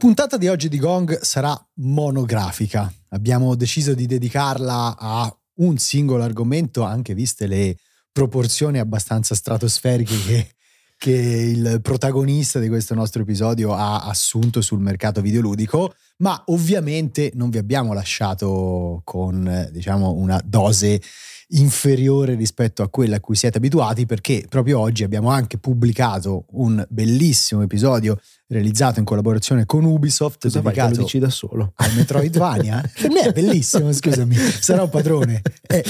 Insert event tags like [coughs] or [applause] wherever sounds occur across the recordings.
Puntata di oggi di Gong sarà monografica. Abbiamo deciso di dedicarla a un singolo argomento, anche viste le proporzioni abbastanza stratosferiche che, che il protagonista di questo nostro episodio ha assunto sul mercato videoludico, ma ovviamente non vi abbiamo lasciato con diciamo una dose inferiore rispetto a quella a cui siete abituati perché proprio oggi abbiamo anche pubblicato un bellissimo episodio realizzato in collaborazione con Ubisoft Cosa fai, dedicato lo dici da solo? al Metroidvania? [laughs] Per me è bellissimo scusami [laughs] sarò un padrone. Eh,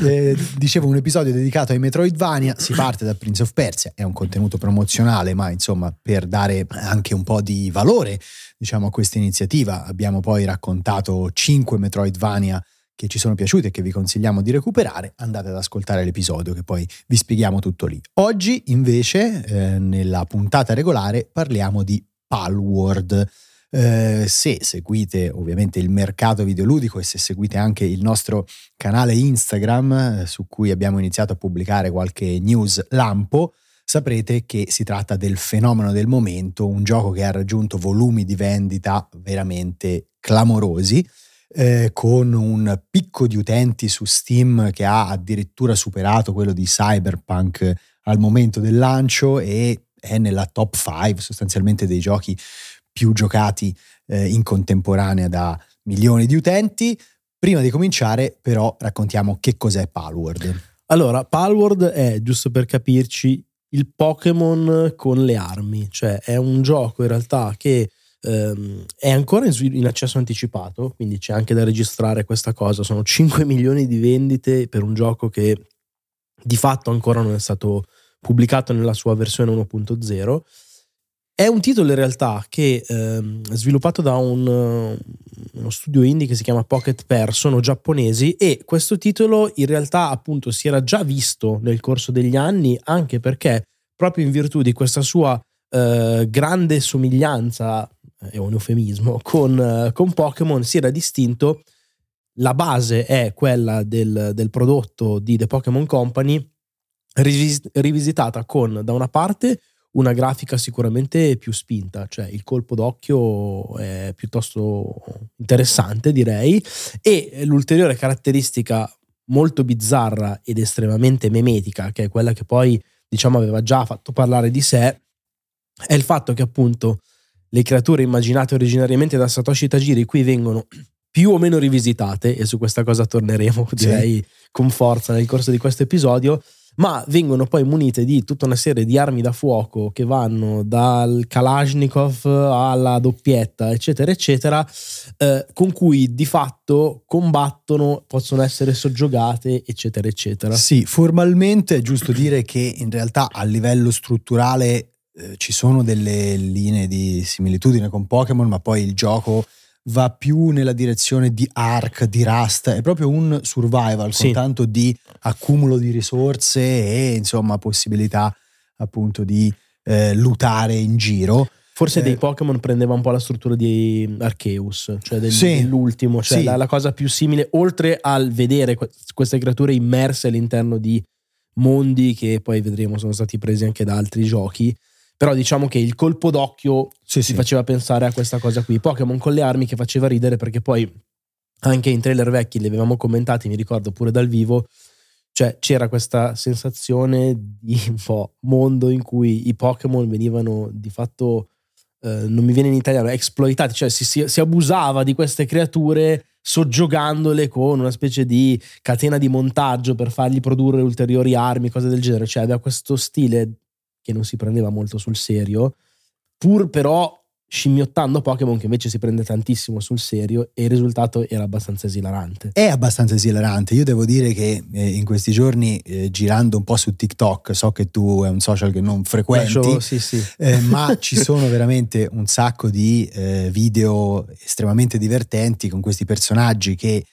eh, dicevo un episodio dedicato ai Metroidvania si parte da Prince of Persia è un contenuto promozionale ma insomma per dare anche un po' di valore diciamo a questa iniziativa abbiamo poi raccontato 5 Metroidvania che ci sono piaciute e che vi consigliamo di recuperare, andate ad ascoltare l'episodio che poi vi spieghiamo tutto lì. Oggi invece, eh, nella puntata regolare, parliamo di Palworld. Eh, se seguite ovviamente il mercato videoludico e se seguite anche il nostro canale Instagram eh, su cui abbiamo iniziato a pubblicare qualche news lampo, saprete che si tratta del fenomeno del momento, un gioco che ha raggiunto volumi di vendita veramente clamorosi eh, con un picco di utenti su Steam che ha addirittura superato quello di Cyberpunk al momento del lancio e è nella top 5 sostanzialmente dei giochi più giocati eh, in contemporanea da milioni di utenti. Prima di cominciare però raccontiamo che cos'è Palworld. Allora, Palworld è, giusto per capirci, il Pokémon con le armi, cioè è un gioco in realtà che ehm, è ancora in, accesso anticipato, quindi c'è anche da registrare questa cosa. Sono 5 [laughs] milioni di vendite per un gioco che di fatto ancora non è stato pubblicato nella sua versione 1.0. È un titolo in realtà che ehm, è sviluppato da un, uno studio indie che si chiama Pocket Pair, sono giapponesi e questo titolo in realtà appunto si era già visto nel corso degli anni anche perché proprio in virtù di questa sua eh, grande somiglianza è un eufemismo, con, eh, con Pokémon si era distinto. La base è quella del, del prodotto di The Pokémon Company, rivis- rivisitata con da una parte una grafica sicuramente più spinta, cioè il colpo d'occhio è piuttosto interessante direi e l'ulteriore caratteristica molto bizzarra ed estremamente memetica, che è quella che poi diciamo aveva già fatto parlare di sé, è il fatto che appunto le creature immaginate originariamente da Satoshi Tajiri qui vengono più o meno rivisitate e su questa cosa torneremo direi sì. con forza nel corso di questo episodio ma vengono poi munite di tutta una serie di armi da fuoco che vanno dal Kalashnikov alla doppietta, eccetera, eccetera, eh, con cui di fatto combattono, possono essere soggiogate, eccetera, eccetera. Sì, formalmente è giusto dire che in realtà a livello strutturale eh, ci sono delle linee di similitudine con Pokémon, ma poi il gioco va più nella direzione di Ark, di Rust, è proprio un survival sì. con tanto di accumulo di risorse e insomma possibilità appunto di eh, lutare in giro. Forse eh, dei Pokémon prendeva un po' la struttura di Arceus, cioè del, sì, dell'ultimo, cioè sì. la, la, cosa più simile, oltre al vedere queste creature immerse all'interno di mondi che poi vedremo sono stati presi anche da altri giochi, però diciamo che il colpo d'occhio sì, si sì. faceva pensare a questa cosa qui. Pokémon con le armi che faceva ridere perché poi anche in trailer vecchi li avevamo commentati, mi ricordo pure dal vivo, cioè c'era questa sensazione di un po' mondo in cui i Pokémon venivano di fatto, eh, non mi viene in italiano, esploitati, cioè si, si, si abusava di queste creature soggiogandole con una specie di catena di montaggio per fargli produrre ulteriori armi, cose del genere, cioè aveva questo stile che non si prendeva molto sul serio, pur però scimmiottando Pokémon che invece si prende tantissimo sul serio e il risultato era abbastanza esilarante. È abbastanza esilarante. Io devo dire che eh, in questi giorni, eh, girando un po' su TikTok, so che tu è un social che non frequenti, Lascio, sì, sì. Eh, ma [laughs] ci sono veramente un sacco di eh, video estremamente divertenti con questi personaggi che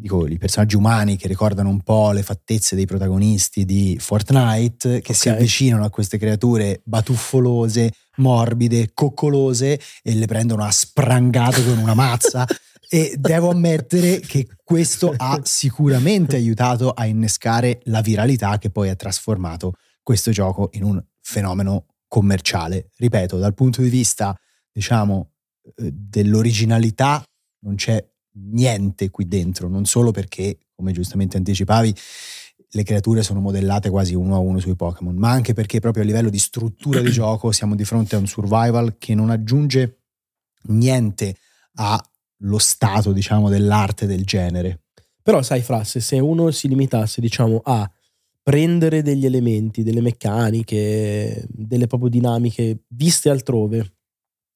dico, i personaggi umani che ricordano un po' le fattezze dei protagonisti di Fortnite, che okay. si avvicinano a queste creature batuffolose, morbide, coccolose e le prendono a sprangato con una mazza. [laughs] e devo ammettere che questo ha sicuramente aiutato a innescare la viralità che poi ha trasformato questo gioco in un fenomeno commerciale. Ripeto, dal punto di vista, diciamo, eh, dell'originalità non c'è niente qui dentro, non solo perché, come giustamente anticipavi, le creature sono modellate quasi uno a uno sui Pokémon, ma anche perché proprio a livello di struttura di [clears throat] gioco siamo di fronte a un survival che non aggiunge niente allo stato, diciamo, dell'arte del genere. Però sai, Frasse, se uno si limitasse, diciamo, a prendere degli elementi, delle meccaniche, delle proprio dinamiche viste altrove,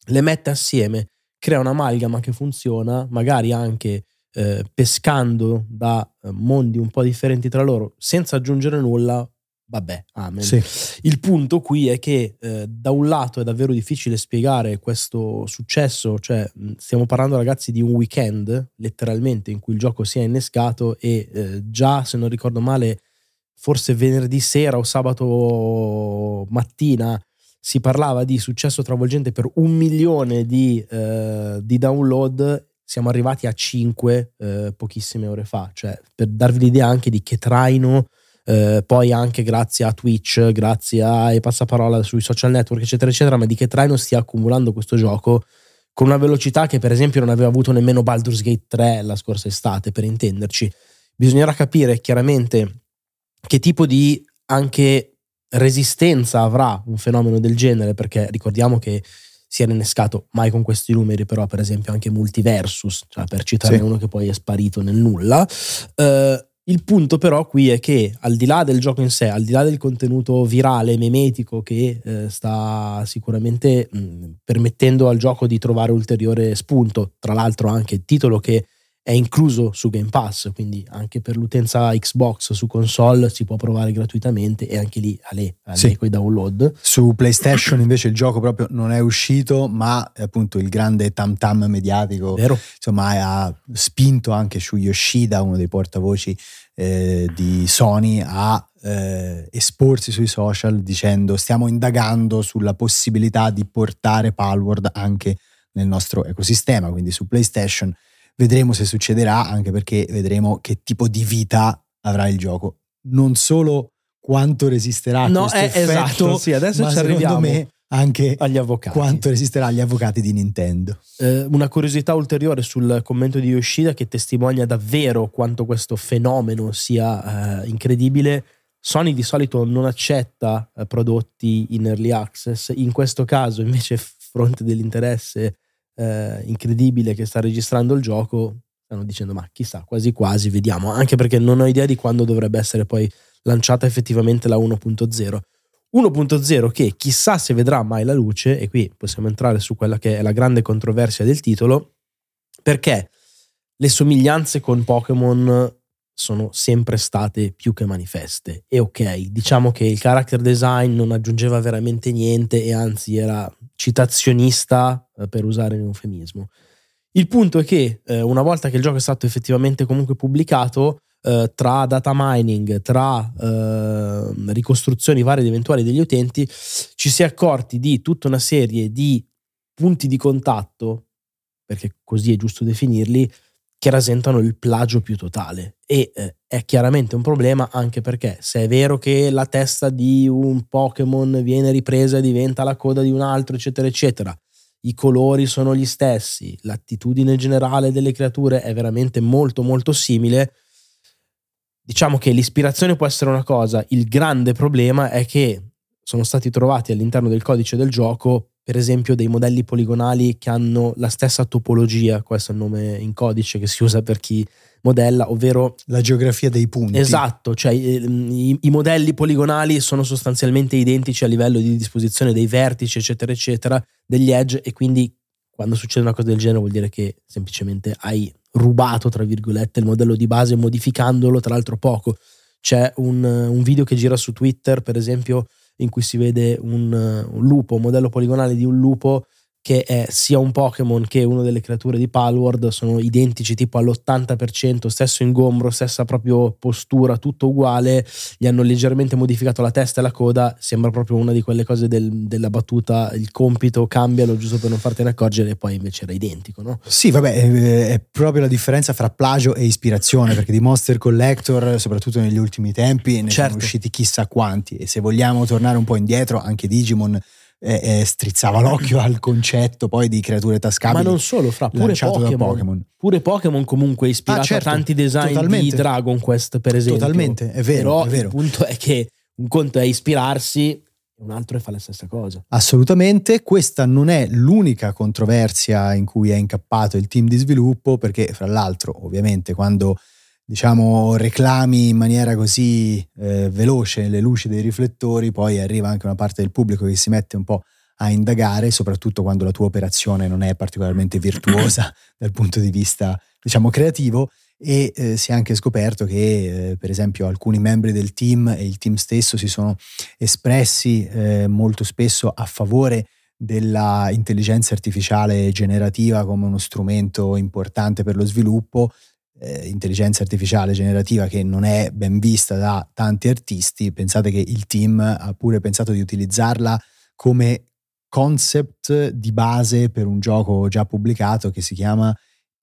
le mette assieme crea un'amalgama che funziona, magari anche eh, pescando da eh, mondi un po' differenti tra loro, senza aggiungere nulla, vabbè, amen. Sì. Il punto qui è che eh, da un lato è davvero difficile spiegare questo successo, cioè stiamo parlando ragazzi di un weekend, letteralmente, in cui il gioco si è innescato e eh, già, se non ricordo male, forse venerdì sera o sabato mattina si parlava di successo travolgente per un milione di, eh, di download, siamo arrivati a 5 eh, pochissime ore fa, cioè per darvi l'idea anche di che traino, eh, poi anche grazie a Twitch, grazie ai passaparola sui social network, eccetera, eccetera, ma di che traino stia accumulando questo gioco con una velocità che per esempio non aveva avuto nemmeno Baldur's Gate 3 la scorsa estate, per intenderci. Bisognerà capire chiaramente che tipo di anche resistenza avrà un fenomeno del genere, perché ricordiamo che si era innescato mai con questi numeri, però per esempio anche Multiversus, cioè per citarne sì. uno che poi è sparito nel nulla. Uh, il punto però qui è che al di là del gioco in sé, al di là del contenuto virale, memetico che eh, sta sicuramente mh, permettendo al gioco di trovare ulteriore spunto, tra l'altro anche titolo che è incluso su Game Pass, quindi anche per l'utenza Xbox su console si può provare gratuitamente e anche lì a lei, sì. con i download. Su PlayStation invece il gioco proprio non è uscito, ma appunto il grande tam tam mediatico Vero. insomma ha spinto anche su Yoshida, uno dei portavoci eh, di Sony, a eh, esporsi sui social dicendo stiamo indagando sulla possibilità di portare Palworld anche nel nostro ecosistema, quindi su PlayStation Vedremo se succederà, anche perché vedremo che tipo di vita avrà il gioco. Non solo quanto resisterà no, questo è, esatto, [laughs] sì, adesso ci arriviamo me anche agli avvocati. quanto resisterà agli avvocati di Nintendo. Eh, una curiosità ulteriore sul commento di Yoshida che testimonia davvero quanto questo fenomeno sia eh, incredibile. Sony di solito non accetta eh, prodotti in early access, in questo caso invece [laughs] fronte dell'interesse eh, incredibile che sta registrando il gioco, stanno dicendo ma chissà, quasi quasi vediamo, anche perché non ho idea di quando dovrebbe essere poi lanciata effettivamente la 1.0. 1.0 che chissà se vedrà mai la luce, e qui possiamo entrare su quella che è la grande controversia del titolo, perché le somiglianze con Pokémon sono sempre state più che manifeste. E ok, diciamo che il character design non aggiungeva veramente niente e anzi era citazionista, eh, per usare un eufemismo. Il punto è che eh, una volta che il gioco è stato effettivamente comunque pubblicato, eh, tra data mining, tra eh, ricostruzioni varie ed eventuali degli utenti, ci si è accorti di tutta una serie di punti di contatto, perché così è giusto definirli, che rasentano il plagio più totale. E eh, è chiaramente un problema anche perché se è vero che la testa di un Pokémon viene ripresa e diventa la coda di un altro, eccetera, eccetera, i colori sono gli stessi, l'attitudine generale delle creature è veramente molto molto simile, diciamo che l'ispirazione può essere una cosa, il grande problema è che sono stati trovati all'interno del codice del gioco, per esempio, dei modelli poligonali che hanno la stessa topologia, questo è il nome in codice che si usa per chi modella, ovvero la geografia dei punti. Esatto, cioè i, i, modelli poligonali sono sostanzialmente identici a livello di disposizione dei vertici, eccetera, eccetera, degli edge e quindi quando succede una cosa del genere vuol dire che semplicemente hai rubato, tra virgolette, il modello di base modificandolo, tra l'altro poco. C'è un, un video che gira su Twitter, per esempio, in cui si vede un, un lupo, un modello poligonale di un lupo che è sia un Pokémon che una delle creature di Palworld sono identici tipo all'80%, stesso ingombro, stessa proprio postura, tutto uguale, gli hanno leggermente modificato la testa e la coda, sembra proprio una di quelle cose del, della battuta, il compito cambialo giusto per non fartene accorgere e poi invece era identico, no? Sì, vabbè, è proprio la differenza fra plagio e ispirazione, perché di Monster Collector, soprattutto negli ultimi tempi, ne certo. sono usciti chissà quanti e se vogliamo tornare un po' indietro, anche Digimon eh, eh, strizzava l'occhio al concetto poi di creature tascabili. Ma non solo, fra pure Pokémon, Pokémon. Pure Pokémon comunque ispirato ah, certo, a tanti design totalmente. di Dragon Quest, per esempio. Totalmente, è vero. Però è vero. il punto è che un conto è ispirarsi, un altro è fare la stessa cosa. Assolutamente, questa non è l'unica controversia in cui è incappato il team di sviluppo, perché fra l'altro, ovviamente, quando diciamo, reclami in maniera così eh, veloce le luci dei riflettori, poi arriva anche una parte del pubblico che si mette un po' a indagare, soprattutto quando la tua operazione non è particolarmente virtuosa [coughs] dal punto di vista, diciamo, creativo. E eh, si è anche scoperto che, eh, per esempio, alcuni membri del team e il team stesso si sono espressi eh, molto spesso a favore della intelligenza artificiale generativa come uno strumento importante per lo sviluppo, eh, intelligenza artificiale generativa che non è ben vista da tanti artisti, pensate che il team ha pure pensato di utilizzarla come concept di base per un gioco già pubblicato che si chiama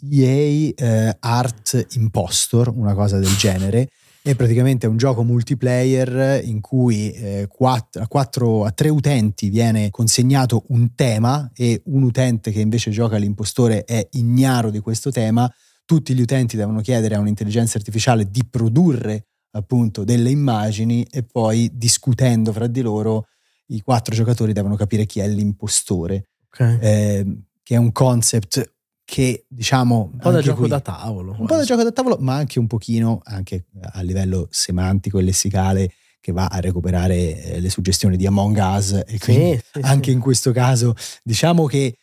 EA eh, Art Impostor, una cosa del genere. È praticamente un gioco multiplayer in cui eh, quattro, a, quattro, a tre utenti viene consegnato un tema e un utente che invece gioca l'impostore è ignaro di questo tema tutti gli utenti devono chiedere a un'intelligenza artificiale di produrre appunto delle immagini e poi discutendo fra di loro i quattro giocatori devono capire chi è l'impostore, okay. eh, che è un concept che diciamo... Un po' da gioco qui, da tavolo. Un po' da gioco da tavolo, ma anche un pochino, anche a livello semantico e lessicale, che va a recuperare eh, le suggestioni di Among Us e quindi sì, sì, anche sì. in questo caso diciamo che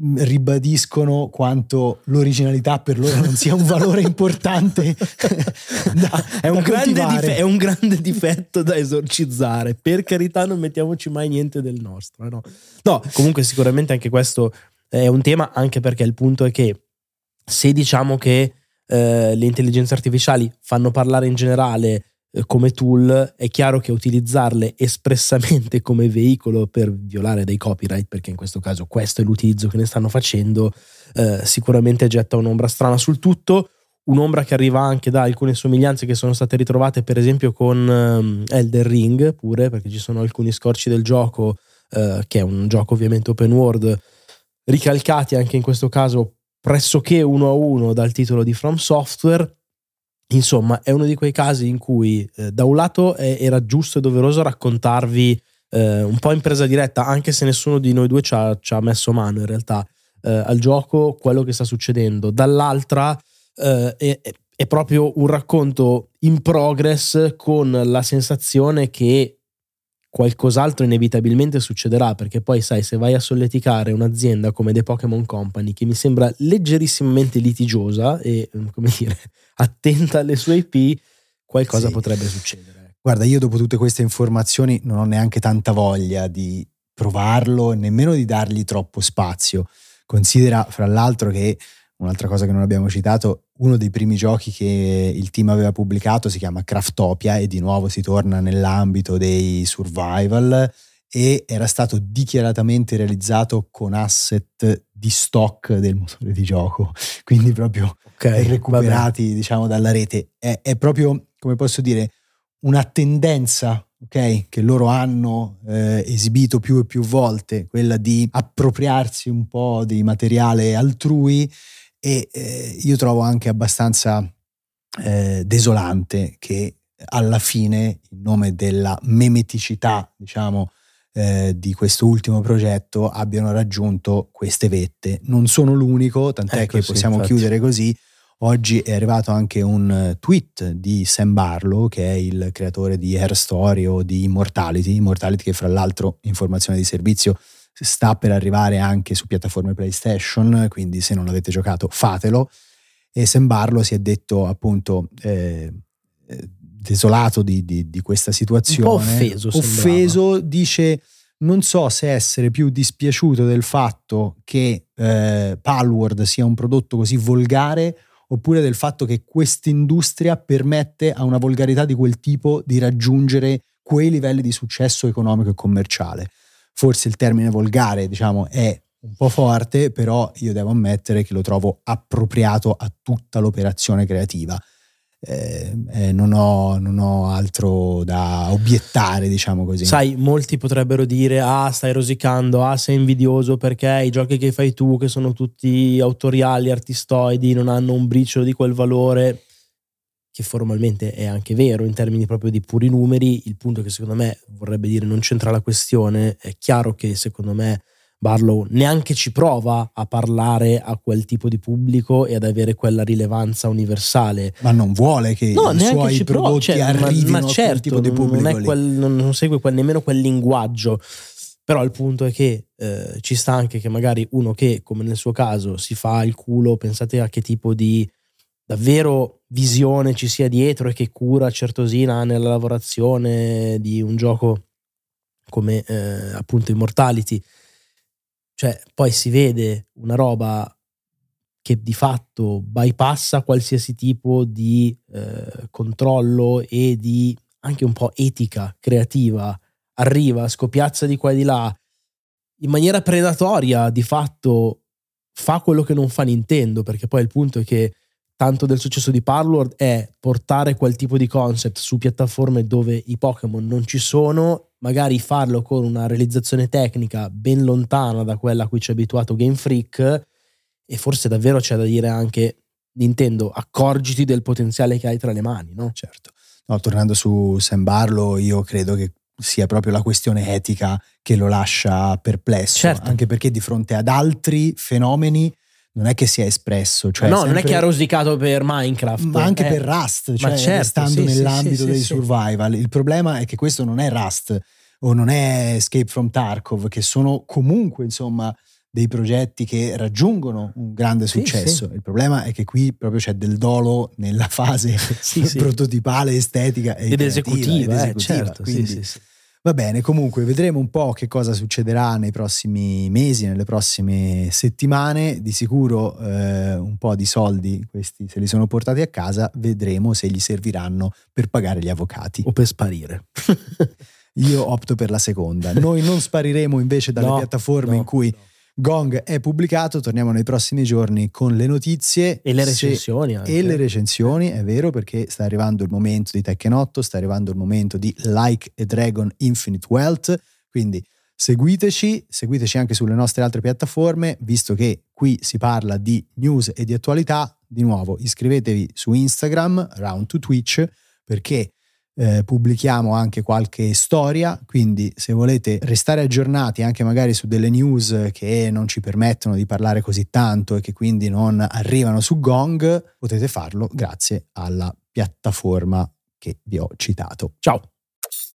ribadiscono quanto l'originalità per loro non sia un valore importante [laughs] da, è, un da dif- è, un grande difetto da esorcizzare. Per carità non mettiamoci mai niente del nostro eh, no, no comunque sicuramente anche questo è un tema anche perché il punto è che se diciamo che eh, le intelligenze artificiali fanno parlare in generale come tool, è chiaro che utilizzarle espressamente [laughs] come veicolo per violare dei copyright, perché in questo caso questo è l'utilizzo che ne stanno facendo, eh, sicuramente getta un'ombra strana sul tutto. Un'ombra che arriva anche da alcune somiglianze che sono state ritrovate, per esempio, con um, Elder Ring, pure perché ci sono alcuni scorci del gioco, uh, che è un gioco ovviamente open world, ricalcati anche in questo caso pressoché uno a uno dal titolo di From Software Insomma, è uno di quei casi in cui eh, da un lato è, era giusto e doveroso raccontarvi eh, un po' in presa diretta, anche se nessuno di noi due ci ha, ci ha messo mano in realtà eh, al gioco, quello che sta succedendo. Dall'altra eh, è, è proprio un racconto in progress con la sensazione che qualcos'altro inevitabilmente succederà perché poi sai se vai a solleticare un'azienda come The Pokémon Company che mi sembra leggerissimamente litigiosa e come dire [laughs] attenta alle sue IP qualcosa sì. potrebbe succedere guarda io dopo tutte queste informazioni non ho neanche tanta voglia di provarlo nemmeno di dargli troppo spazio considera fra l'altro che un'altra cosa che non abbiamo citato, uno dei primi giochi che il team aveva pubblicato si chiama Craftopia e di nuovo si torna nell'ambito dei survival e era stato dichiaratamente realizzato con asset di stock del motore di gioco, [laughs] quindi proprio okay, recuperati vabbè. diciamo dalla rete. È, è, proprio, come posso dire, una tendenza okay, che loro hanno eh, esibito più e più volte, quella di appropriarsi un po' di materiale altrui e eh, io trovo anche abbastanza eh, desolante che alla fine, in nome della memeticità, diciamo, eh, di questo ultimo progetto, abbiano raggiunto queste vette. Non sono l'unico, tant'è Ecco, che sì, possiamo infatti. chiudere così. Oggi è arrivato anche un eh, tweet di Sam Barlow, che è il creatore di Air Story o di Immortality, Immortality che fra l'altro informazione di servizio sta per arrivare anche su piattaforme PlayStation, quindi se non l'avete giocato fatelo. E Sam Barlow si è detto appunto eh, eh, desolato di, di- di questa situazione. offeso, sembrava. Offeso, dice non so se essere più dispiaciuto del fatto che eh, Palworld sia un prodotto così volgare oppure del fatto che quest'industria permette a una volgarità di quel tipo di raggiungere quei livelli di successo economico e commerciale. Forse il termine volgare, diciamo, è un po' forte, però io devo ammettere che lo trovo appropriato a tutta l'operazione creativa. Eh, eh, non, ho, non ho altro da obiettare, diciamo così. Sai, molti potrebbero dire: Ah, stai rosicando, ah, sei invidioso perché i giochi che fai tu, che sono tutti autoriali, artistoidi, non hanno un briciolo di quel valore. Che formalmente è anche vero in termini proprio di puri numeri. Il punto che secondo me vorrebbe dire non c'entra la questione. È chiaro che secondo me Barlow neanche ci prova a parlare a quel tipo di pubblico e ad avere quella rilevanza universale. ma non vuole che No, i suoi ci prova, prodotti cioè, ma- arrivino ma, a quel certo, tipo di pubblico non, quel- non- non segue quel- nemmeno quel linguaggio. Però il punto è che eh, ci sta anche che magari uno che, come nel suo caso, si fa il culo, pensate a che tipo di davvero visione ci sia dietro e che cura certosina ha nella lavorazione di un gioco come eh, appunto Immortality. Cioè, poi si vede una roba che di fatto bypassa qualsiasi tipo di eh, controllo e di anche un po' etica creativa, arriva, scopiazza di qua e di là, in maniera predatoria di fatto fa quello che non fa Nintendo, perché poi il punto è che tanto del successo di Parlord è portare quel tipo di concept su piattaforme dove i Pokémon non ci sono, magari farlo con una realizzazione tecnica ben lontana da quella a cui ci ha abituato Game Freak e forse davvero c'è da dire anche Nintendo, accorgiti del potenziale che hai tra le mani, no? Certo. No, tornando su Sam Barlow, io credo che sia proprio la questione etica che lo lascia perplesso, Certo. anche perché di fronte ad altri fenomeni non è che si è espresso. Cioè no, non è sempre- che ha rosicato per Minecraft. ma anche eh. per Rust, cioè certo, restando sì, sì, nell'ambito sì, sì, dei sì. survival. Il problema è che questo non è Rust o non è Escape from Tarkov, che sono comunque, insomma, dei progetti che raggiungono un grande Sì, successo. sì. Il problema è che qui proprio c'è del dolo nella fase [laughs] Sì, sì. prototipale, estetica e ed esecutiva, ed eh, esecutiva. certo, sì, Quindi, sì, sì. Va bene, comunque vedremo un po' che cosa succederà nei prossimi mesi, nelle prossime settimane. Di sicuro eh, un po' di soldi, questi se li sono portati a casa, vedremo se gli serviranno per pagare gli avvocati. o per sparire. [laughs] Io opto per la seconda. Noi non spariremo invece dalle No, piattaforme no, in cui no. Gong è pubblicato, torniamo nei prossimi giorni con le notizie. E le Se- recensioni anche. e le recensioni, è vero, perché sta arrivando il momento di Tekken 8, sta arrivando il momento di Like a Dragon Infinite Wealth, quindi seguiteci, seguiteci anche sulle nostre altre piattaforme, visto che qui si parla di news e di attualità, di nuovo iscrivetevi su Instagram, round to Twitch, perché eh, pubblichiamo anche qualche storia, quindi se volete restare aggiornati anche magari su delle news che non ci permettono di parlare così tanto e che quindi non arrivano su Gong, potete farlo grazie alla piattaforma che vi ho citato. Ciao.